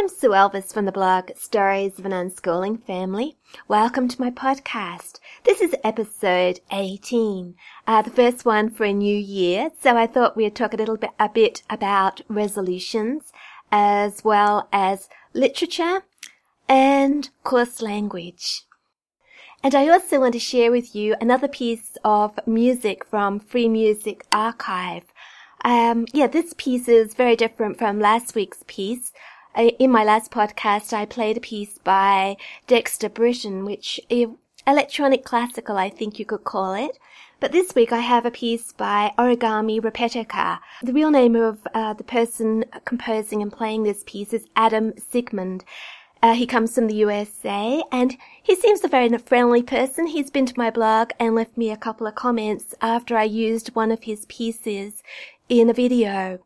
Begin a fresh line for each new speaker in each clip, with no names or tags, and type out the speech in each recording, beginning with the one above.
I'm Sue Elvis from the blog Stories of an Unschooling Family. Welcome to my podcast. This is episode 18, uh, the first one for a new year. So I thought we'd talk a little bit, a bit about resolutions as well as literature and coarse language. And I also want to share with you another piece of music from Free Music Archive. Um, yeah, this piece is very different from last week's piece. In my last podcast, I played a piece by Dexter Britain, which is electronic classical, I think you could call it. But this week I have a piece by Origami Repetika. The real name of uh, the person composing and playing this piece is Adam Sigmund. Uh, he comes from the USA and he seems a very friendly person. He's been to my blog and left me a couple of comments after I used one of his pieces in a video.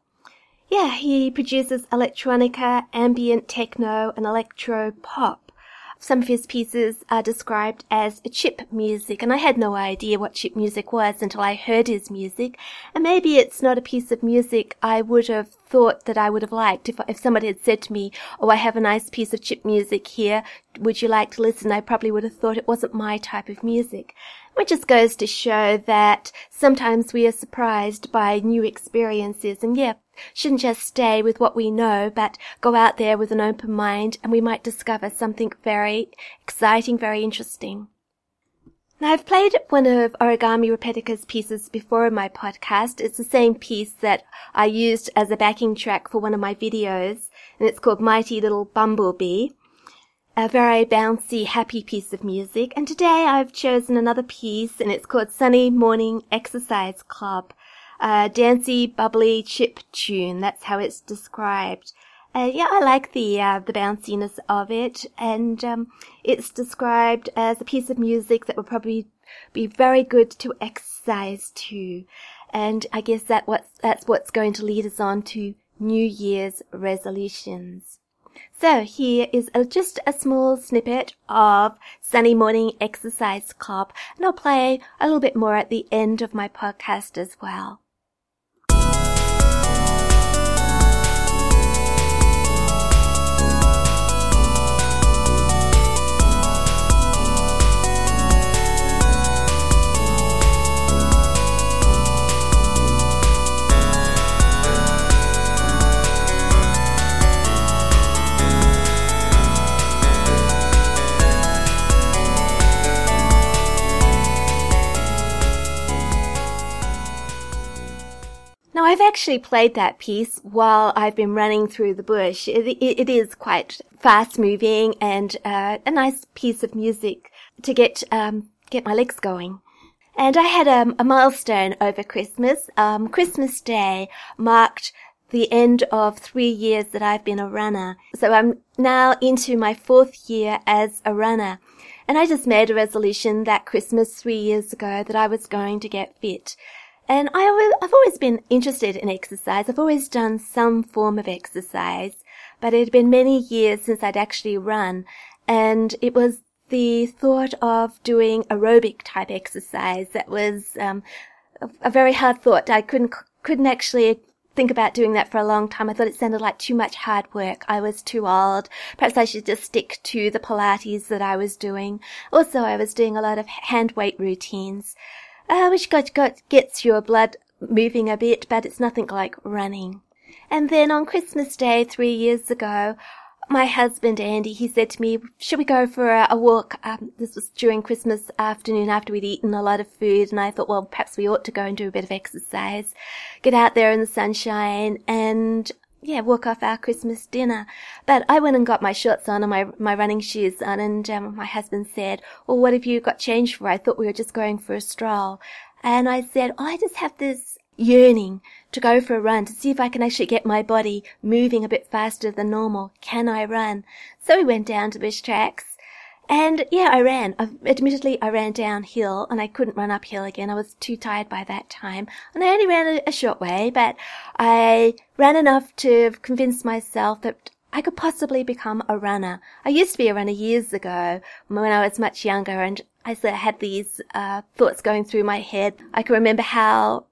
Yeah, he produces electronica, ambient techno, and electro pop. Some of his pieces are described as chip music, and I had no idea what chip music was until I heard his music. And maybe it's not a piece of music I would have thought that I would have liked if, if somebody had said to me, Oh, I have a nice piece of chip music here. Would you like to listen? I probably would have thought it wasn't my type of music. Which just goes to show that sometimes we are surprised by new experiences. And yeah, shouldn't just stay with what we know, but go out there with an open mind and we might discover something very exciting, very interesting. Now, I've played one of Origami Repetika's pieces before in my podcast. It's the same piece that I used as a backing track for one of my videos, and it's called Mighty Little Bumblebee. A very bouncy, happy piece of music. And today I've chosen another piece, and it's called Sunny Morning Exercise Club uh, dancey, bubbly chip tune. That's how it's described. Uh, yeah, I like the uh, the bounciness of it, and um, it's described as a piece of music that would probably be very good to exercise to, and I guess that what that's what's going to lead us on to New Year's resolutions. So here is a, just a small snippet of Sunny Morning Exercise Club, and I'll play a little bit more at the end of my podcast as well. I've actually played that piece while I've been running through the bush. it, it, it is quite fast moving and uh, a nice piece of music to get um, get my legs going. And I had um, a milestone over Christmas. Um, Christmas Day marked the end of three years that I've been a runner. So I'm now into my fourth year as a runner. And I just made a resolution that Christmas three years ago that I was going to get fit. And I, I've always been interested in exercise. I've always done some form of exercise, but it had been many years since I'd actually run. And it was the thought of doing aerobic type exercise that was um, a, a very hard thought. I couldn't couldn't actually think about doing that for a long time. I thought it sounded like too much hard work. I was too old. Perhaps I should just stick to the Pilates that I was doing. Also, I was doing a lot of hand weight routines uh, which got, got, gets your blood moving a bit, but it's nothing like running. And then on Christmas Day three years ago, my husband Andy, he said to me, should we go for a, a walk? Um, this was during Christmas afternoon after we'd eaten a lot of food. And I thought, well, perhaps we ought to go and do a bit of exercise, get out there in the sunshine and yeah, walk off our Christmas dinner. But I went and got my shorts on and my, my running shoes on and um, my husband said, well, what have you got changed for? I thought we were just going for a stroll. And I said, oh, I just have this yearning to go for a run to see if I can actually get my body moving a bit faster than normal. Can I run? So we went down to Bush Tracks and yeah, I ran. Admittedly, I ran downhill and I couldn't run uphill again. I was too tired by that time. And I only ran a, a short way, but I ran enough to convince myself that I could possibly become a runner. I used to be a runner years ago when I was much younger and I had these uh, thoughts going through my head. I can remember how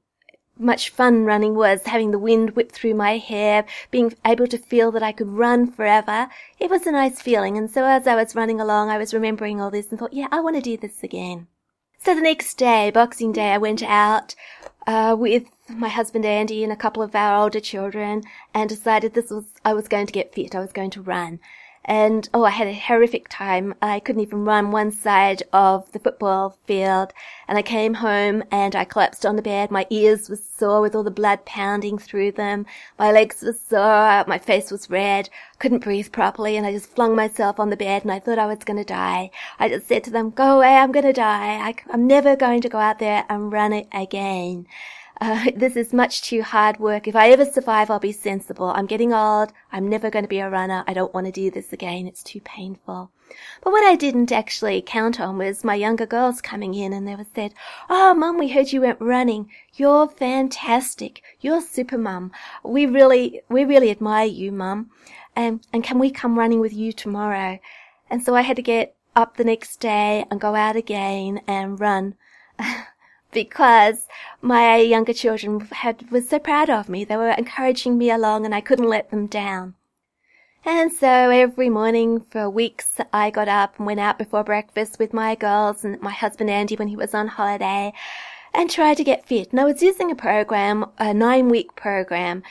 much fun running was, having the wind whip through my hair, being able to feel that I could run forever. It was a nice feeling. And so as I was running along, I was remembering all this and thought, yeah, I want to do this again. So the next day, Boxing Day, I went out uh, with my husband Andy and a couple of our older children and decided this was I was going to get fit. I was going to run. And oh, I had a horrific time. I couldn't even run one side of the football field. And I came home and I collapsed on the bed. My ears were sore with all the blood pounding through them. My legs were sore. My face was red. Couldn't breathe properly. And I just flung myself on the bed and I thought I was going to die. I just said to them, go away. I'm going to die. I, I'm never going to go out there and run it again. Uh, this is much too hard work. If I ever survive, I'll be sensible. I'm getting old. I'm never going to be a runner. I don't want to do this again. It's too painful. But what I didn't actually count on was my younger girls coming in and they were said, Oh, mum, we heard you went running. You're fantastic. You're super mum. We really, we really admire you, mum. And, and can we come running with you tomorrow? And so I had to get up the next day and go out again and run. because my younger children had was so proud of me. They were encouraging me along and I couldn't let them down. And so every morning for weeks I got up and went out before breakfast with my girls and my husband Andy when he was on holiday and tried to get fit. And I was using a program, a nine week program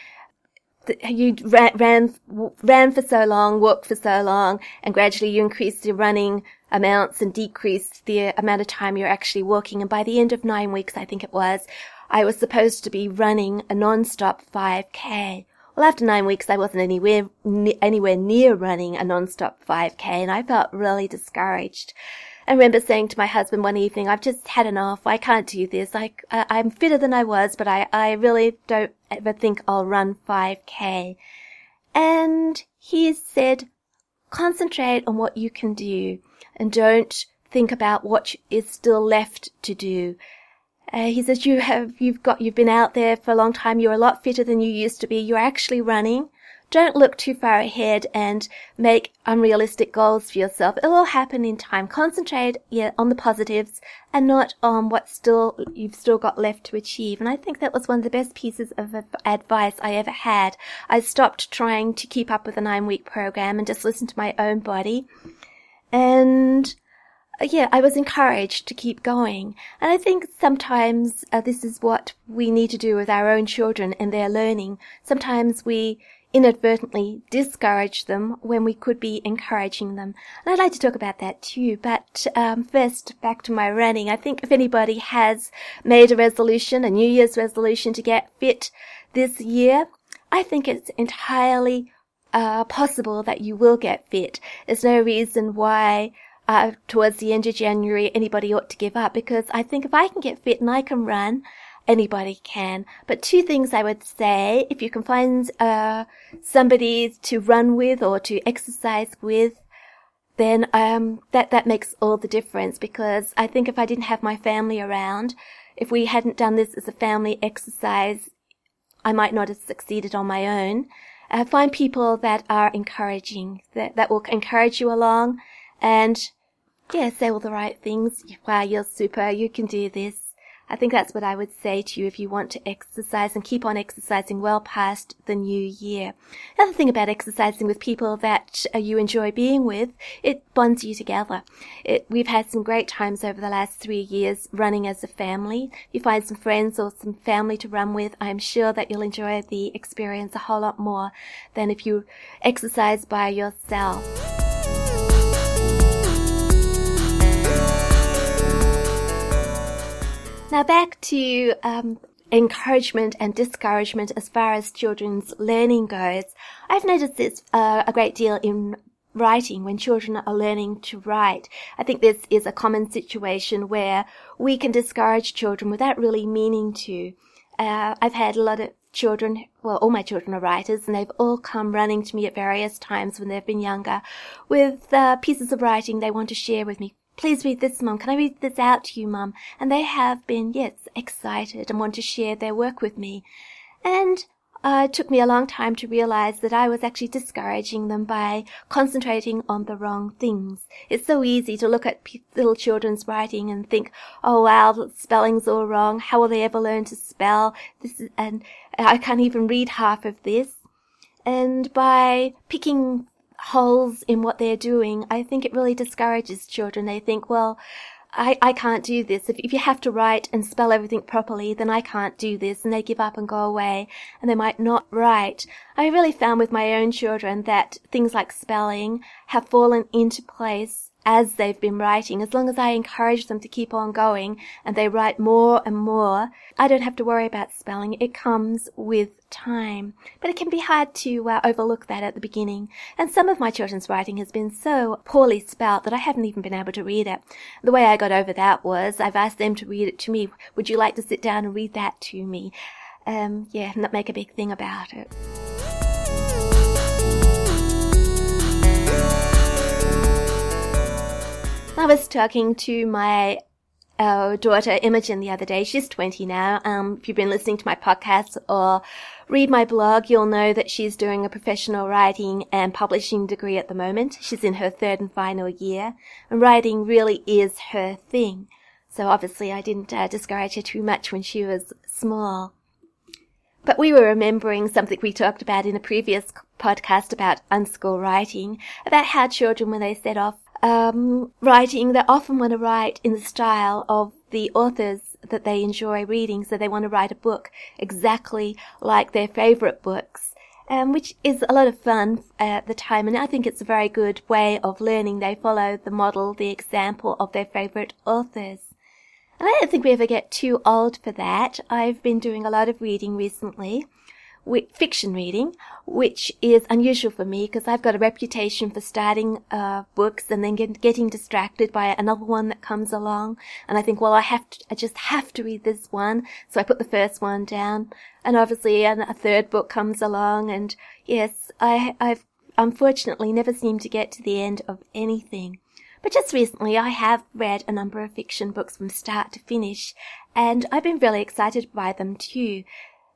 you ran, ran, ran for so long, walked for so long, and gradually you increased your running amounts and decreased the amount of time you're actually walking. And by the end of nine weeks, I think it was, I was supposed to be running a non-stop 5k. Well, after nine weeks, I wasn't anywhere, anywhere near running a non-stop 5k and I felt really discouraged. I remember saying to my husband one evening, I've just had enough. I can't do this. I, I, am fitter than I was, but I, I really don't ever think I'll run 5k. And he said, concentrate on what you can do and don't think about what is still left to do. Uh, he says you have you've got you've been out there for a long time. You're a lot fitter than you used to be. You're actually running. Don't look too far ahead and make unrealistic goals for yourself. It'll all happen in time. Concentrate yeah, on the positives and not on what still you've still got left to achieve. And I think that was one of the best pieces of advice I ever had. I stopped trying to keep up with a nine week program and just listened to my own body. And uh, yeah, I was encouraged to keep going. And I think sometimes uh, this is what we need to do with our own children and their learning. Sometimes we inadvertently discourage them when we could be encouraging them. And I'd like to talk about that too. But um, first, back to my running. I think if anybody has made a resolution, a New Year's resolution to get fit this year, I think it's entirely uh, possible that you will get fit. There's no reason why uh, towards the end of January anybody ought to give up because I think if I can get fit and I can run, anybody can. But two things I would say, if you can find uh, somebody to run with or to exercise with, then um, that that makes all the difference. Because I think if I didn't have my family around, if we hadn't done this as a family exercise, I might not have succeeded on my own. Uh, find people that are encouraging, that that will encourage you along, and yeah, say all the right things. Wow, you're super. You can do this. I think that's what I would say to you if you want to exercise and keep on exercising well past the new year. The other thing about exercising with people that uh, you enjoy being with, it bonds you together. It, we've had some great times over the last three years running as a family. If you find some friends or some family to run with. I'm sure that you'll enjoy the experience a whole lot more than if you exercise by yourself. Now back to um, encouragement and discouragement as far as children's learning goes. I've noticed this uh, a great deal in writing when children are learning to write. I think this is a common situation where we can discourage children without really meaning to. Uh, I've had a lot of children, well, all my children are writers, and they've all come running to me at various times when they've been younger with uh, pieces of writing they want to share with me Please read this, Mum. Can I read this out to you, Mum? And they have been, yes, excited and want to share their work with me. And uh, it took me a long time to realize that I was actually discouraging them by concentrating on the wrong things. It's so easy to look at p- little children's writing and think, oh wow, the spelling's all wrong. How will they ever learn to spell? This is, and I can't even read half of this. And by picking holes in what they're doing, I think it really discourages children. They think, well, I, I can't do this. If, if you have to write and spell everything properly, then I can't do this. And they give up and go away and they might not write. I really found with my own children that things like spelling have fallen into place as they've been writing, as long as I encourage them to keep on going and they write more and more, I don't have to worry about spelling. It comes with time. But it can be hard to uh, overlook that at the beginning. And some of my children's writing has been so poorly spelt that I haven't even been able to read it. The way I got over that was I've asked them to read it to me. Would you like to sit down and read that to me? Um, yeah, not make a big thing about it. I was talking to my uh, daughter Imogen the other day. She's 20 now. Um, if you've been listening to my podcast or read my blog, you'll know that she's doing a professional writing and publishing degree at the moment. She's in her third and final year, and writing really is her thing. So obviously, I didn't uh, discourage her too much when she was small. But we were remembering something we talked about in a previous podcast about unschool writing, about how children, when they set off um, writing, they often want to write in the style of the authors that they enjoy reading. So they want to write a book exactly like their favorite books. Um, which is a lot of fun at the time, and I think it's a very good way of learning. They follow the model, the example of their favorite authors. And I don't think we ever get too old for that. I've been doing a lot of reading recently fiction reading, which is unusual for me because I've got a reputation for starting uh, books and then get, getting distracted by another one that comes along. And I think, well, I have to, I just have to read this one. So I put the first one down. And obviously a third book comes along. And yes, I, I've unfortunately never seemed to get to the end of anything. But just recently I have read a number of fiction books from start to finish and I've been really excited by them too.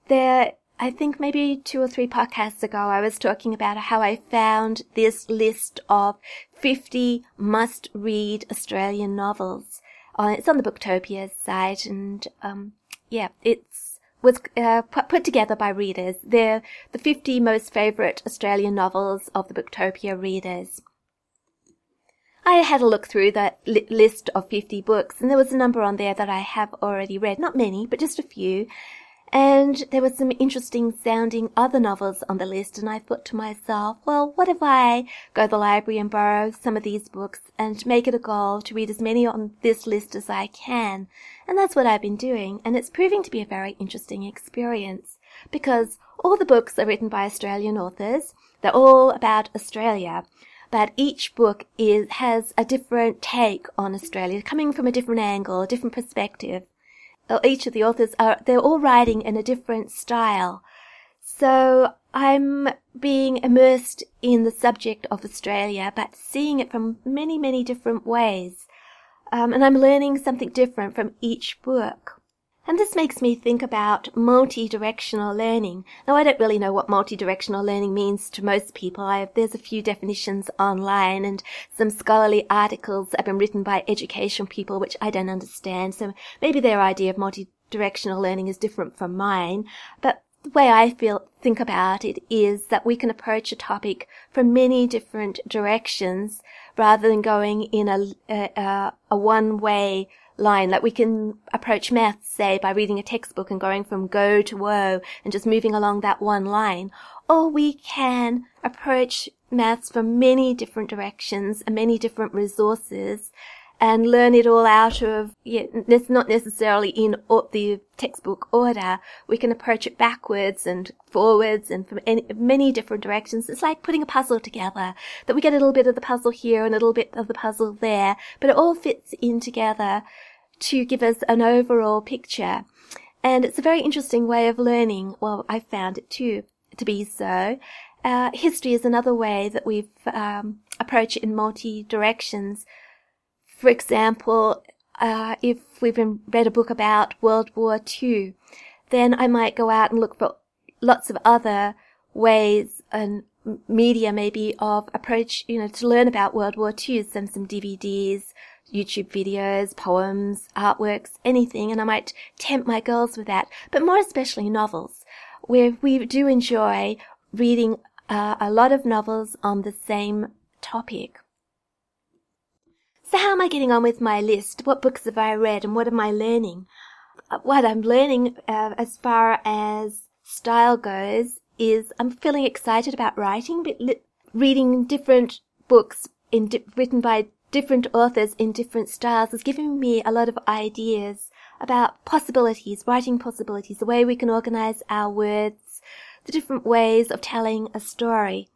They're I think maybe two or three podcasts ago, I was talking about how I found this list of 50 must read Australian novels. Uh, it's on the Booktopia site and, um, yeah, it's, was uh, put together by readers. They're the 50 most favourite Australian novels of the Booktopia readers. I had a look through that li- list of 50 books and there was a number on there that I have already read. Not many, but just a few. And there were some interesting sounding other novels on the list, and I thought to myself, well, what if I go to the library and borrow some of these books and make it a goal to read as many on this list as I can? And that's what I've been doing, and it's proving to be a very interesting experience because all the books are written by Australian authors. They're all about Australia but each book is has a different take on Australia, coming from a different angle, a different perspective each of the authors are, they're all writing in a different style. So I'm being immersed in the subject of Australia, but seeing it from many, many different ways. Um, and I'm learning something different from each book. And this makes me think about multi-directional learning. Now, I don't really know what multi-directional learning means to most people. I, there's a few definitions online and some scholarly articles have been written by education people, which I don't understand. So maybe their idea of multi-directional learning is different from mine. But the way I feel, think about it is that we can approach a topic from many different directions rather than going in a, a, a one way line. Like we can approach maths, say, by reading a textbook and going from go to whoa and just moving along that one line. Or we can approach maths from many different directions and many different resources and learn it all out of, yeah, it's not necessarily in the textbook order. We can approach it backwards and forwards and from any, many different directions. It's like putting a puzzle together, that we get a little bit of the puzzle here and a little bit of the puzzle there, but it all fits in together to give us an overall picture. And it's a very interesting way of learning. Well, I found it too to be so. Uh, history is another way that we've um, approached it in multi directions for example, uh, if we've read a book about World War II, then I might go out and look for lots of other ways and media maybe of approach, you know, to learn about World War II, some, some DVDs, YouTube videos, poems, artworks, anything, and I might tempt my girls with that, but more especially novels, where we do enjoy reading uh, a lot of novels on the same topic. So how am I getting on with my list? What books have I read and what am I learning? Uh, what I'm learning uh, as far as style goes is I'm feeling excited about writing, but li- reading different books di- written by different authors in different styles is giving me a lot of ideas about possibilities, writing possibilities, the way we can organize our words, the different ways of telling a story.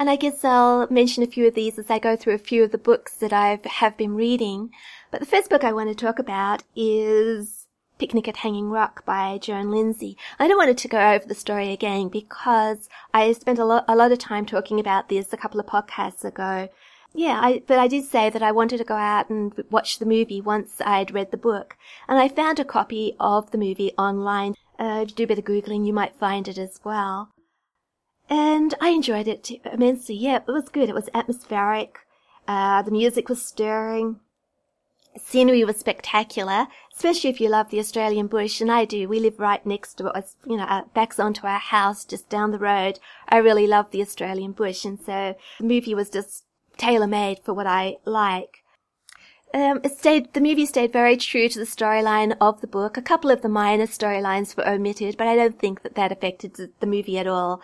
And I guess I'll mention a few of these as I go through a few of the books that I have been reading. But the first book I want to talk about is Picnic at Hanging Rock by Joan Lindsay. I don't want to go over the story again because I spent a lot, a lot of time talking about this a couple of podcasts ago. Yeah, I, but I did say that I wanted to go out and watch the movie once I'd read the book. And I found a copy of the movie online. Uh, do a bit of Googling, you might find it as well. And I enjoyed it immensely. Yeah, it was good. It was atmospheric. Uh, the music was stirring. Scenery was spectacular, especially if you love the Australian bush, and I do. We live right next to it. You know, uh, backs onto our house just down the road. I really love the Australian bush, and so the movie was just tailor made for what I like. Um, it stayed, the movie stayed very true to the storyline of the book. A couple of the minor storylines were omitted, but I don't think that that affected the movie at all.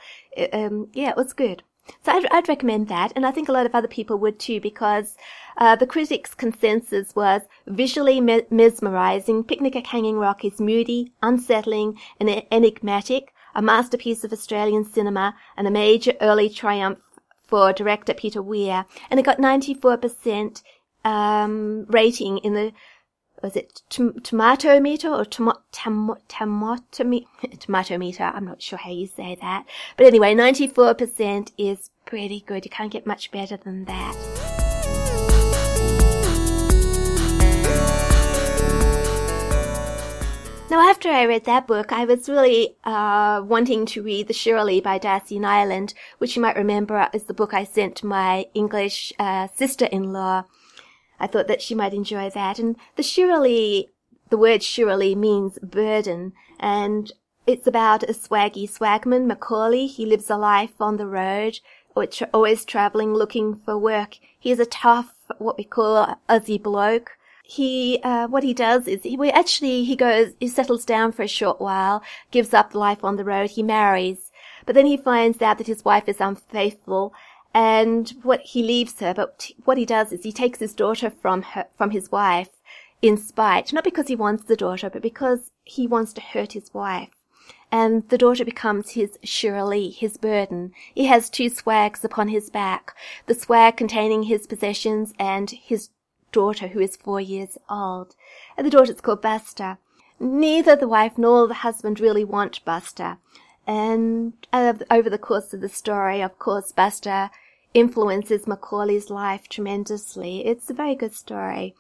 Um, yeah, it was good. So I'd, I'd, recommend that, and I think a lot of other people would too, because uh, the critics' consensus was visually me- mesmerizing. Picnic at Hanging Rock is moody, unsettling, and enigmatic, a masterpiece of Australian cinema, and a major early triumph for director Peter Weir, and it got 94% um, rating in the was it tomato meter or tomato tomato meter? I'm not sure how you say that, but anyway, 94% is pretty good. You can't get much better than that. Now, after I read that book, I was really uh, wanting to read The Shiralee by D'Arcy Niland, which you might remember is the book I sent my English uh, sister-in-law. I thought that she might enjoy that. And the Shiralee, the word Shiralee means burden, and it's about a swaggy swagman, Macaulay. He lives a life on the road, always traveling, looking for work. He's a tough, what we call Aussie bloke. He, uh, what he does is he actually he goes, he settles down for a short while, gives up life on the road, he marries, but then he finds out that his wife is unfaithful and what he leaves her, but what he does is he takes his daughter from her, from his wife in spite, not because he wants the daughter, but because he wants to hurt his wife. And the daughter becomes his Shiralee, his burden. He has two swags upon his back, the swag containing his possessions and his daughter who is four years old. And the daughter's called Buster. Neither the wife nor the husband really want Buster. And uh, over the course of the story, of course, Buster influences Macaulay's life tremendously. It's a very good story.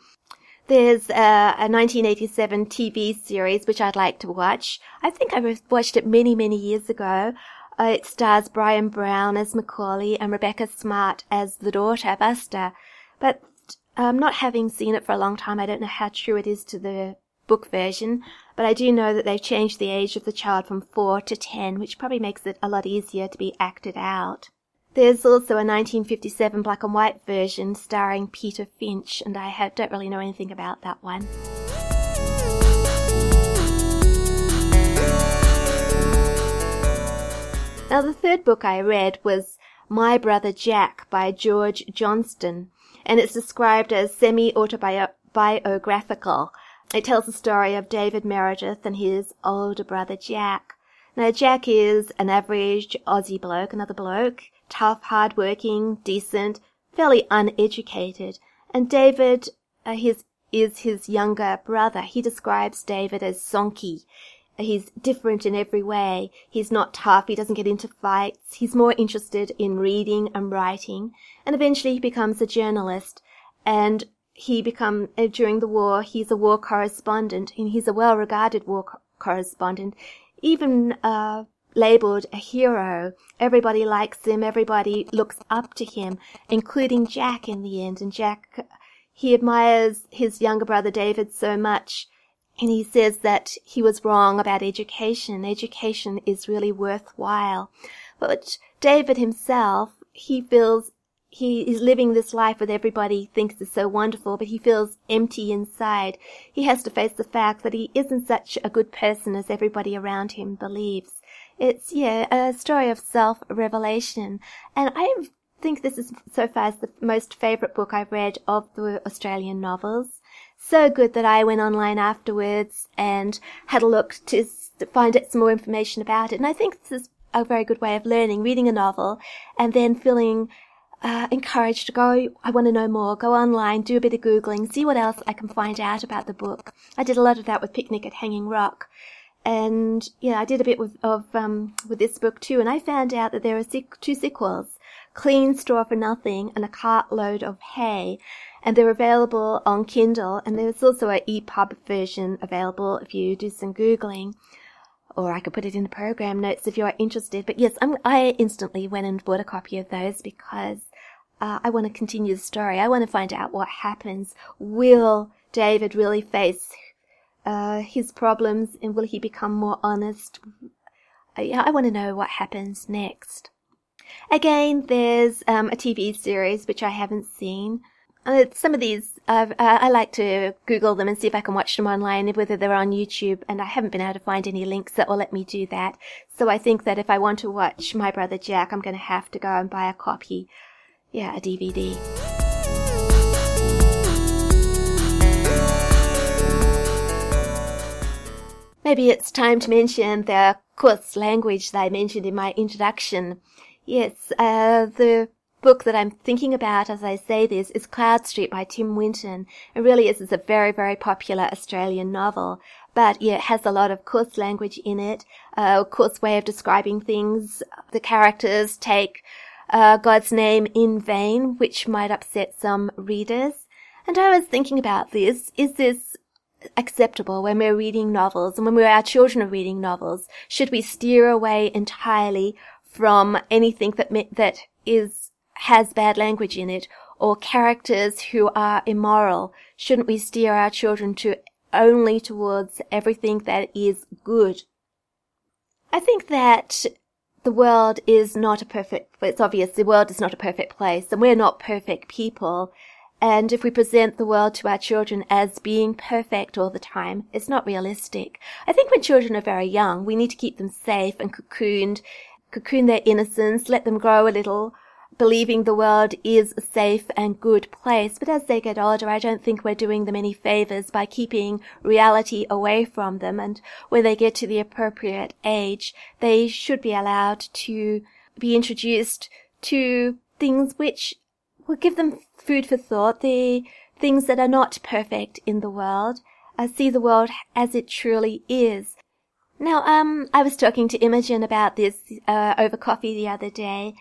There's a, a 1987 TV series which I'd like to watch. I think I watched it many, many years ago. Uh, it stars Bryan Brown as Macaulay and Rebecca Smart as the daughter, Buster. But um, not having seen it for a long time, I don't know how true it is to the book version, but I do know that they've changed the age of the child from 4 to 10, which probably makes it a lot easier to be acted out. There's also a 1957 black and white version starring Peter Finch, and I have, don't really know anything about that one. Now, the third book I read was My Brother Jack by George Johnston, and it's described as semi-autobiographical. It tells the story of David Meredith and his older brother Jack. Now, Jack is an average Aussie bloke, another bloke tough, hard-working, decent, fairly uneducated. And David, uh, his, is his younger brother. He describes David as sonky. He's different in every way. He's not tough. He doesn't get into fights. He's more interested in reading and writing. And eventually he becomes a journalist. And he become, uh, during the war, he's a war correspondent and he's a well-regarded war co- correspondent. Even, uh, labeled a hero. Everybody likes him. Everybody looks up to him, including Jack in the end. And Jack, he admires his younger brother David so much. And he says that he was wrong about education. Education is really worthwhile. But David himself, he feels he is living this life that everybody thinks is so wonderful, but he feels empty inside. He has to face the fact that he isn't such a good person as everybody around him believes. It's, yeah, a story of self-revelation. And I think this is so far as the most favourite book I've read of the Australian novels. So good that I went online afterwards and had a look to find out some more information about it. And I think this is a very good way of learning, reading a novel and then feeling uh, encouraged to go, I want to know more, go online, do a bit of Googling, see what else I can find out about the book. I did a lot of that with Picnic at Hanging Rock. And yeah, I did a bit with, of, um, with this book too. And I found out that there are two sequels, Clean Straw for Nothing and A Cartload of Hay. And they're available on Kindle. And there's also an EPUB version available if you do some Googling or I could put it in the program notes if you are interested. But yes, I'm, i instantly went and bought a copy of those because uh, I want to continue the story. I want to find out what happens. Will David really face uh, his problems and will he become more honest? Yeah, I want to know what happens next. Again, there's um, a TV series which I haven't seen. Uh, some of these, uh, I like to Google them and see if I can watch them online, whether they're on YouTube, and I haven't been able to find any links that will let me do that. So I think that if I want to watch My Brother Jack, I'm going to have to go and buy a copy. Yeah, a DVD. Maybe it's time to mention the coarse language that I mentioned in my introduction. Yes, uh, the book that I'm thinking about as I say this is Cloudstreet by Tim Winton. It really is. A very, very popular Australian novel. But yeah, it has a lot of coarse language in it, a coarse way of describing things. The characters take uh, God's name in vain, which might upset some readers. And I was thinking about this. Is this acceptable when we're reading novels and when we're, our children are reading novels? Should we steer away entirely from anything that, that is has bad language in it or characters who are immoral? Shouldn't we steer our children to only towards everything that is good? I think that the world is not a perfect, it's obvious the world is not a perfect place and we're not perfect people. And if we present the world to our children as being perfect all the time, it's not realistic. I think when children are very young, we need to keep them safe and cocooned, cocoon their innocence, let them grow a little, believing the world is a safe and good place. But as they get older, I don't think we're doing them any favors by keeping reality away from them. And when they get to the appropriate age, they should be allowed to be introduced to things which will give them food for thought, the things that are not perfect in the world, uh, see the world as it truly is. Now, um, I was talking to Imogen about this uh, over coffee the other day,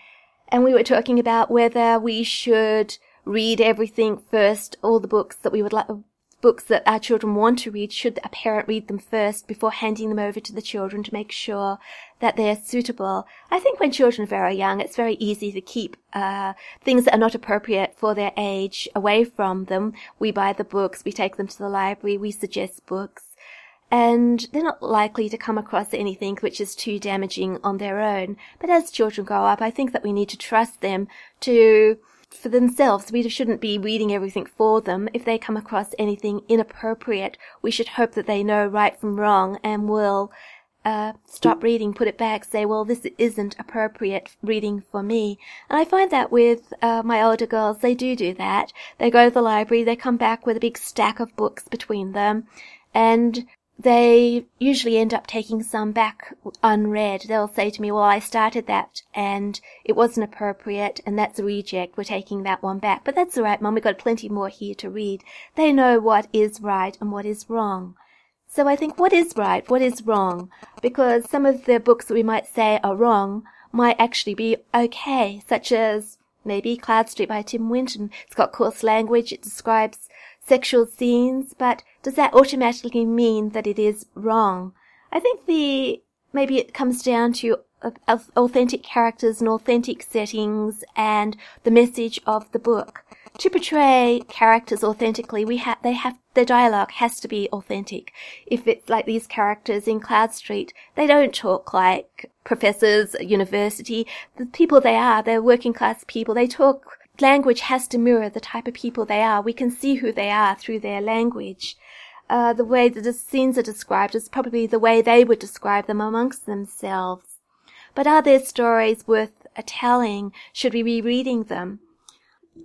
and we were talking about whether we should read everything first, all the books that we would like, books that our children want to read, should a parent read them first before handing them over to the children to make sure that they're suitable? I think when children are very young, it's very easy to keep uh, things that are not appropriate for their age away from them. We buy the books, we take them to the library, we suggest books and they're not likely to come across anything which is too damaging on their own. But as children grow up, I think that we need to trust them to, for themselves. We shouldn't be reading everything for them. If they come across anything inappropriate, we should hope that they know right from wrong and will uh, stop reading, put it back, say, well, this isn't appropriate reading for me. And I find that with uh, my older girls, they do do that. They go to the library, they come back with a big stack of books between them, and they usually end up taking some back unread. They'll say to me, well, I started that and it wasn't appropriate and that's a reject. We're taking that one back. But that's alright, mum. We've got plenty more here to read. They know what is right and what is wrong. So I think what is right, what is wrong? Because some of the books that we might say are wrong might actually be okay, such as maybe Cloudstreet by Tim Winton. It's got coarse language. It describes sexual scenes, but does that automatically mean that it is wrong? I think the maybe it comes down to uh, authentic characters and authentic settings and the message of the book. To portray characters authentically, we have, they have, their dialogue has to be authentic. If it's like these characters in Cloudstreet, they don't talk like professors at university. The people they are, they're working class people. They talk, language has to mirror the type of people they are. We can see who they are through their language. Uh, the way that the scenes are described is probably the way they would describe them amongst themselves. But are their stories worth a telling? Should we be reading them?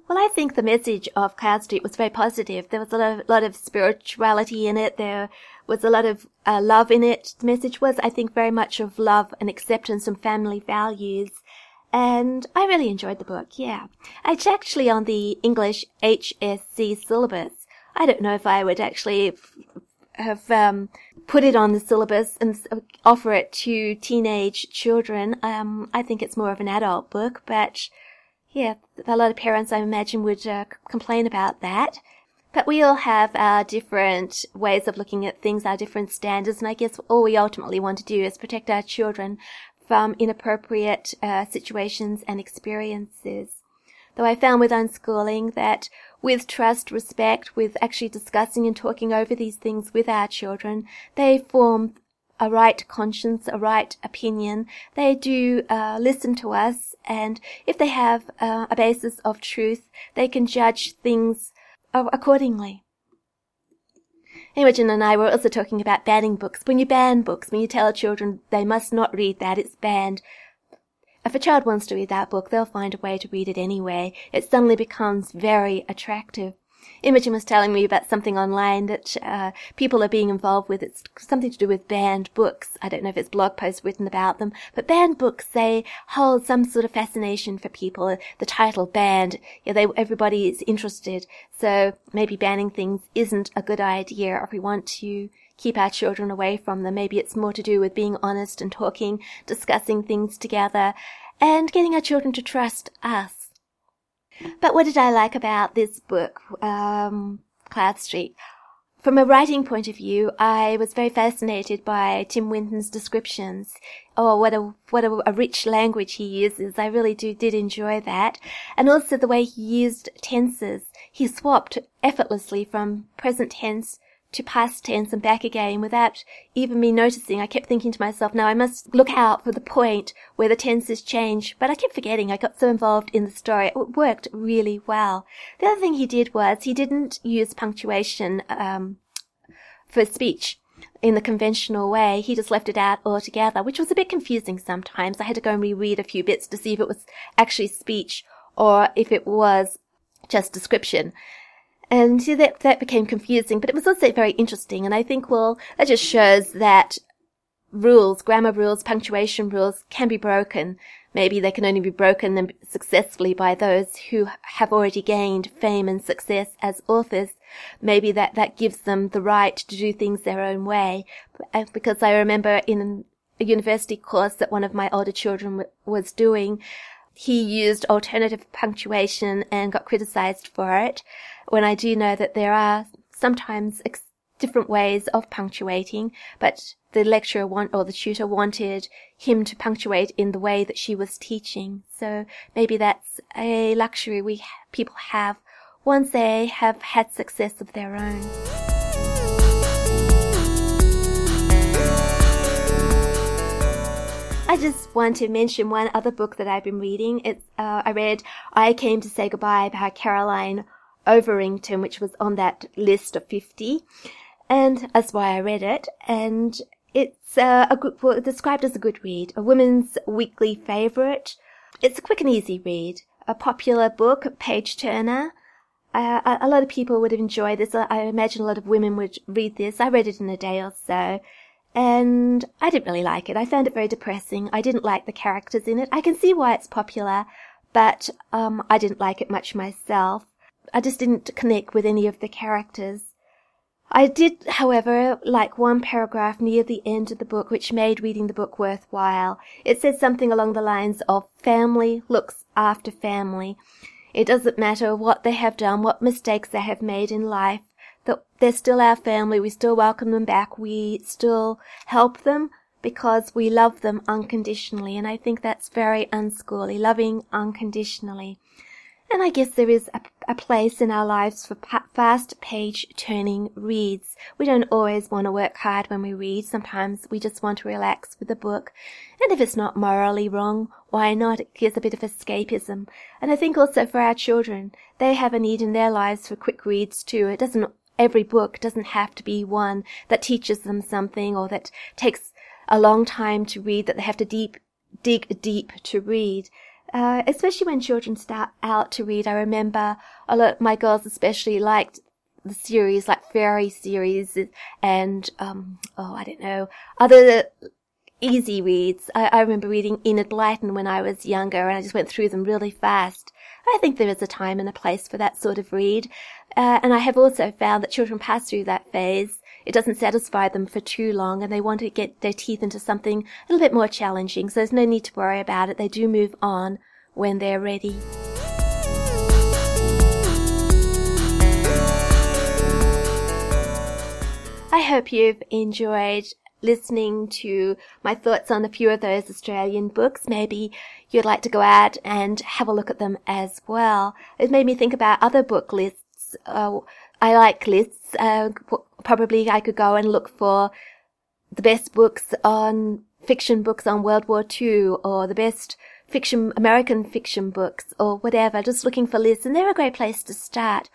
Well, I think the message of Cloudstreet was very positive. There was a lot of, lot of spirituality in it. There was a lot of uh, love in it. The message was, I think, very much of love and acceptance and family values. And I really enjoyed the book, yeah. It's actually on the English HSC syllabus. I don't know if I would actually have um, put it on the syllabus and offer it to teenage children. Um, I think it's more of an adult book, but yeah, a lot of parents, I imagine, would uh, complain about that. But we all have our different ways of looking at things, our different standards, and I guess all we ultimately want to do is protect our children from inappropriate uh, situations and experiences. Though I found with unschooling that with trust, respect, with actually discussing and talking over these things with our children, they form a right conscience, a right opinion. They do uh, listen to us, and if they have uh, a basis of truth, they can judge things accordingly. Imogen and I were also talking about banning books. When you ban books, when you tell children they must not read that, it's banned, if a child wants to read that book, they'll find a way to read it anyway. It suddenly becomes very attractive. Imogen was telling me about something online that uh, people are being involved with. It's something to do with banned books. I don't know if it's blog posts written about them, but banned books they hold some sort of fascination for people. The title banned, yeah, they everybody is interested. So maybe banning things isn't a good idea if we want to keep our children away from them. Maybe it's more to do with being honest and talking, discussing things together, and getting our children to trust us. But what did I like about this book, um, Cloudstreet? From a writing point of view, I was very fascinated by Tim Winton's descriptions. Oh, what a, what a, a, rich language he uses. I really do, did enjoy that. And also the way he used tenses. He swapped effortlessly from present tense to past tense and back again without even me noticing. I kept thinking to myself, now I must look out for the point where the tenses change, but I kept forgetting. I got so involved in the story. It worked really well. The other thing he did was he didn't use punctuation, um, for speech in the conventional way. He just left it out altogether, which was a bit confusing sometimes. I had to go and reread a few bits to see if it was actually speech or if it was just description. And see, that, that became confusing, but it was also very interesting. And I think, well, that just shows that rules, grammar rules, punctuation rules can be broken. Maybe they can only be broken successfully by those who have already gained fame and success as authors. Maybe that, that gives them the right to do things their own way. Because I remember in a university course that one of my older children was doing, he used alternative punctuation and got criticized for it when I do know that there are sometimes ex- different ways of punctuating, but the lecturer want, or the tutor wanted him to punctuate in the way that she was teaching. So maybe that's a luxury we people have once they have had success of their own. I just want to mention one other book that I've been reading. It's uh, I read I Came to Say Goodbye by Caroline Overington, which was on that list of 50. And that's why I read it. And it's uh, a good, well, described as a good read, a women's weekly favorite. It's a quick and easy read, a popular book, page turner. Uh, a lot of people would enjoy this. I imagine a lot of women would read this. I read it in a day or so. And I didn't really like it. I found it very depressing. I didn't like the characters in it. I can see why it's popular, but um, I didn't like it much myself. I just didn't connect with any of the characters. I did, however, like one paragraph near the end of the book which made reading the book worthwhile. It said something along the lines of family looks after family. It doesn't matter what they have done, what mistakes they have made in life, they're still our family, we still welcome them back, we still help them, because we love them unconditionally. And I think that's very unschooly, loving unconditionally. And I guess there is a, a place in our lives for pa- fast page turning reads. We don't always want to work hard when we read. Sometimes we just want to relax with a book. And if it's not morally wrong, why not? It gives a bit of escapism. And I think also for our children, they have a need in their lives for quick reads too. It doesn't, every book doesn't have to be one that teaches them something or that takes a long time to read, that they have to deep, dig deep to read. Uh, especially when children start out to read. I remember a lot, my girls especially liked the series, like fairy series and, um, oh, I don't know, other easy reads. I, I remember reading Enid Blyton when I was younger and I just went through them really fast. I think there is a time and a place for that sort of read. Uh, and I have also found that children pass through that phase it doesn't satisfy them for too long and they want to get their teeth into something a little bit more challenging. So there's no need to worry about it. They do move on when they're ready. I hope you've enjoyed listening to my thoughts on a few of those Australian books. Maybe you'd like to go out and have a look at them as well. It made me think about other book lists. Uh, I like lists. Uh, probably I could go and look for the best books on fiction books on World War II or the best fiction, American fiction books or whatever, just looking for lists. And they're a great place to start.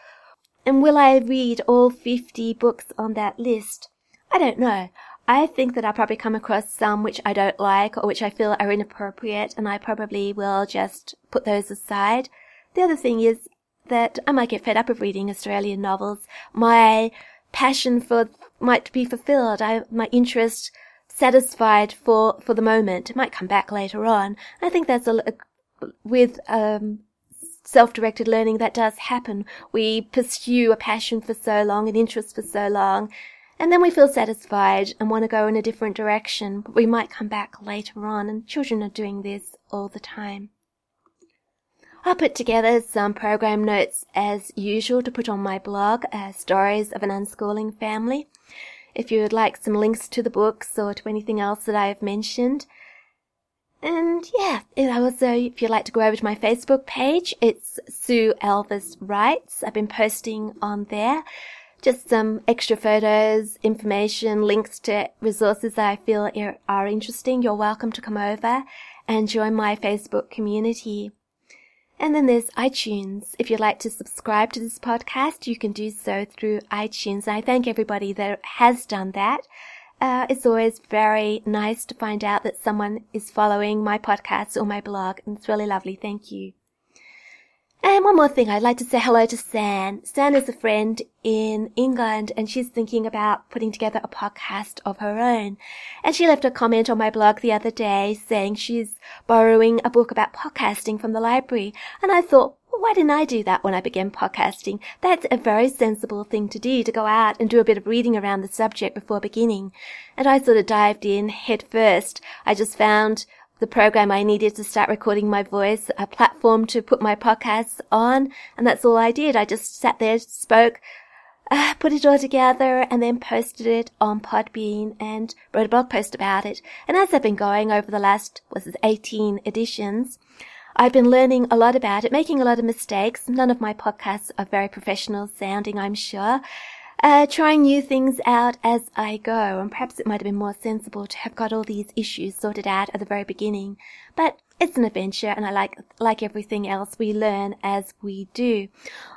And will I read all 50 books on that list? I don't know. I think that I'll probably come across some which I don't like or which I feel are inappropriate and I probably will just put those aside. The other thing is that I might get fed up of reading Australian novels. My passion for might be fulfilled. I, my interest satisfied for, for the moment. It might come back later on. I think that's a, a with, um, self-directed learning that does happen. We pursue a passion for so long, an interest for so long, and then we feel satisfied and want to go in a different direction, but we might come back later on, and children are doing this all the time. I'll put together some program notes as usual to put on my blog, uh, Stories of an Unschooling Family. If you would like some links to the books or to anything else that I have mentioned. And yeah, also, if you'd like to go over to my Facebook page, it's Sue Elvis Writes. I've been posting on there just some extra photos, information, links to resources that I feel are interesting. You're welcome to come over and join my Facebook community. And then there's iTunes. If you'd like to subscribe to this podcast, you can do so through iTunes. I thank everybody that has done that. Uh, it's always very nice to find out that someone is following my podcast or my blog, and it's really lovely. Thank you. And one more thing, I'd like to say hello to San. San is a friend in England and she's thinking about putting together a podcast of her own. And she left a comment on my blog the other day saying she's borrowing a book about podcasting from the library. And I thought, well, why didn't I do that when I began podcasting? That's a very sensible thing to do, to go out and do a bit of reading around the subject before beginning. And I sort of dived in head first. I just found the program I needed to start recording my voice, a platform to put my podcasts on, and that's all I did. I just sat there, spoke, uh, put it all together, and then posted it on Podbean and wrote a blog post about it. And as I've been going over the last, was it 18 editions, I've been learning a lot about it, making a lot of mistakes. None of my podcasts are very professional sounding, I'm sure uh, trying new things out as I go, and perhaps it might have been more sensible to have got all these issues sorted out at the very beginning. But it's an adventure, and I like like everything else, we learn as we do.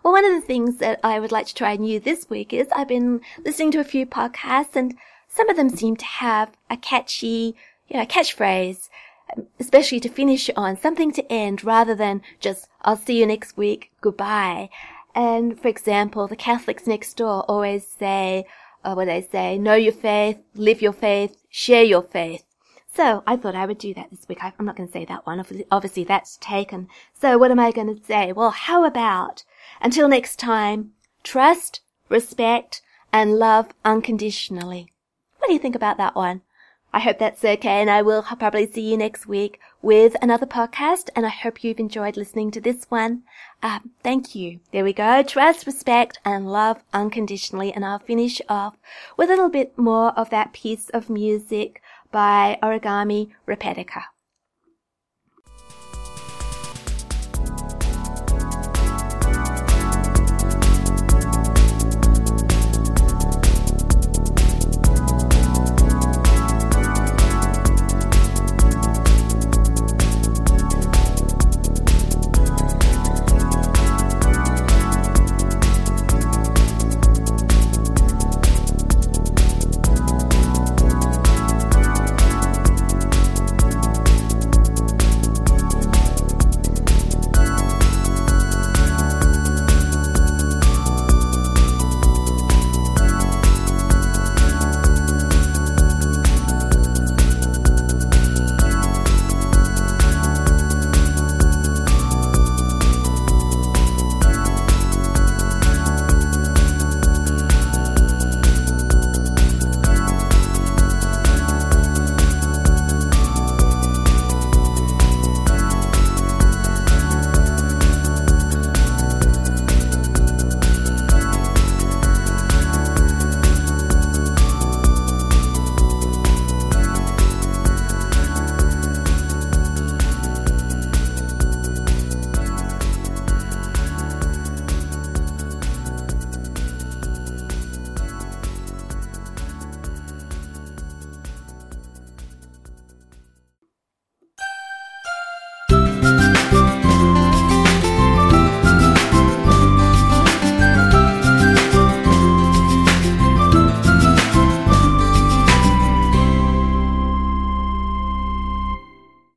Well, one of the things that I would like to try new this week is I've been listening to a few podcasts, and some of them seem to have a catchy, you know, catchphrase especially to finish on, something to end rather than just, I'll see you next week, goodbye. And for example, the Catholics next door always say, uh, what they say, know your faith, live your faith, share your faith. So I thought I would do that this week. I'm not going to say that one. Obviously, that's taken. So what am I going to say? Well, how about until next time, trust, respect, and love unconditionally. What do you think about that one? I hope that's okay and I will probably see you next week with another podcast and I hope you've enjoyed listening to this one. Um, thank you. There we go. Trust, respect and love unconditionally and I'll finish off with a little bit more of that piece of music by Origami Repetika.